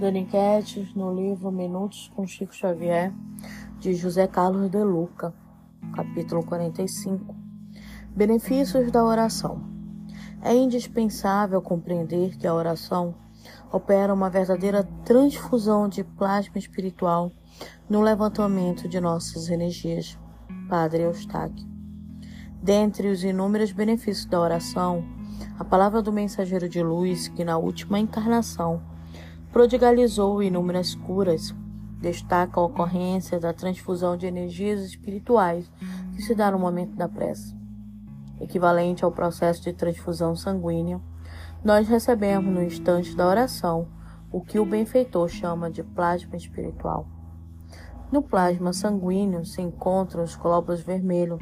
Dando enquetes no livro Minutos com Chico Xavier, de José Carlos de Luca, capítulo 45. Benefícios da oração. É indispensável compreender que a oração opera uma verdadeira transfusão de plasma espiritual no levantamento de nossas energias. Padre Eustáquio. Dentre os inúmeros benefícios da oração, a palavra do mensageiro de luz, que na última encarnação prodigalizou inúmeras curas, destaca a ocorrência da transfusão de energias espirituais que se dá no momento da prece. Equivalente ao processo de transfusão sanguínea, nós recebemos no instante da oração o que o benfeitor chama de plasma espiritual. No plasma sanguíneo se encontram os glóbulos vermelhos,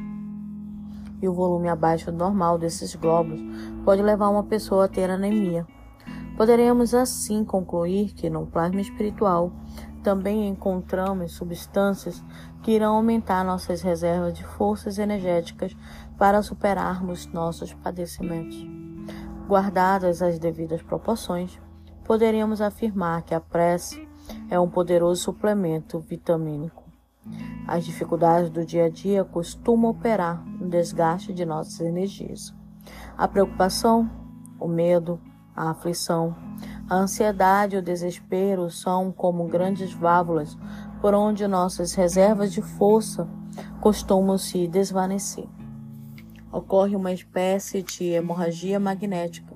e o volume abaixo do normal desses glóbulos pode levar uma pessoa a ter anemia. Poderemos assim concluir que no plasma espiritual também encontramos substâncias que irão aumentar nossas reservas de forças energéticas para superarmos nossos padecimentos. Guardadas as devidas proporções, poderíamos afirmar que a prece é um poderoso suplemento vitamínico. As dificuldades do dia a dia costumam operar no desgaste de nossas energias. A preocupação, o medo, a aflição, a ansiedade e o desespero são como grandes válvulas por onde nossas reservas de força costumam se desvanecer. Ocorre uma espécie de hemorragia magnética.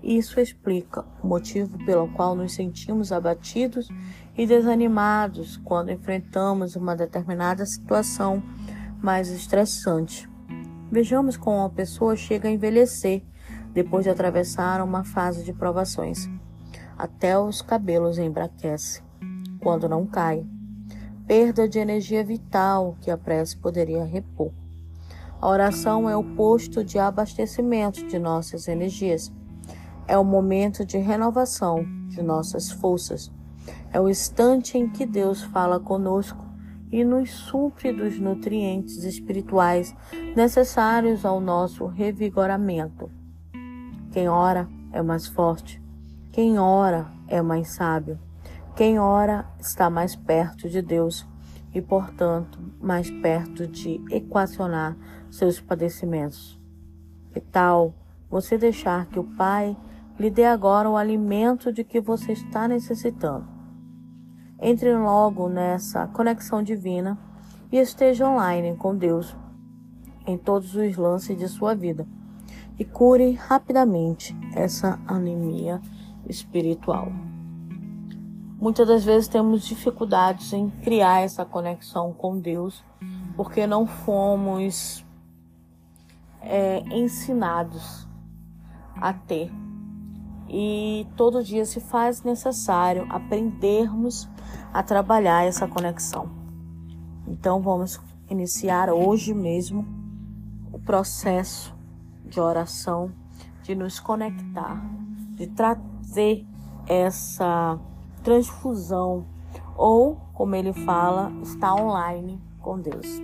Isso explica o motivo pelo qual nos sentimos abatidos e desanimados quando enfrentamos uma determinada situação mais estressante. Vejamos como uma pessoa chega a envelhecer depois de atravessar uma fase de provações. Até os cabelos embraquecem, quando não cai. Perda de energia vital que a prece poderia repor. A oração é o posto de abastecimento de nossas energias. É o momento de renovação de nossas forças é o instante em que Deus fala conosco e nos supre dos nutrientes espirituais necessários ao nosso revigoramento. Quem ora é mais forte, quem ora é mais sábio, quem ora está mais perto de Deus e, portanto, mais perto de equacionar seus padecimentos. Que tal você deixar que o Pai lhe dê agora o alimento de que você está necessitando? Entre logo nessa conexão divina e esteja online com Deus em todos os lances de sua vida e cure rapidamente essa anemia espiritual. Muitas das vezes temos dificuldades em criar essa conexão com Deus porque não fomos é, ensinados a ter. E todo dia se faz necessário aprendermos a trabalhar essa conexão. Então vamos iniciar hoje mesmo o processo de oração, de nos conectar, de trazer essa transfusão ou, como ele fala, estar online com Deus.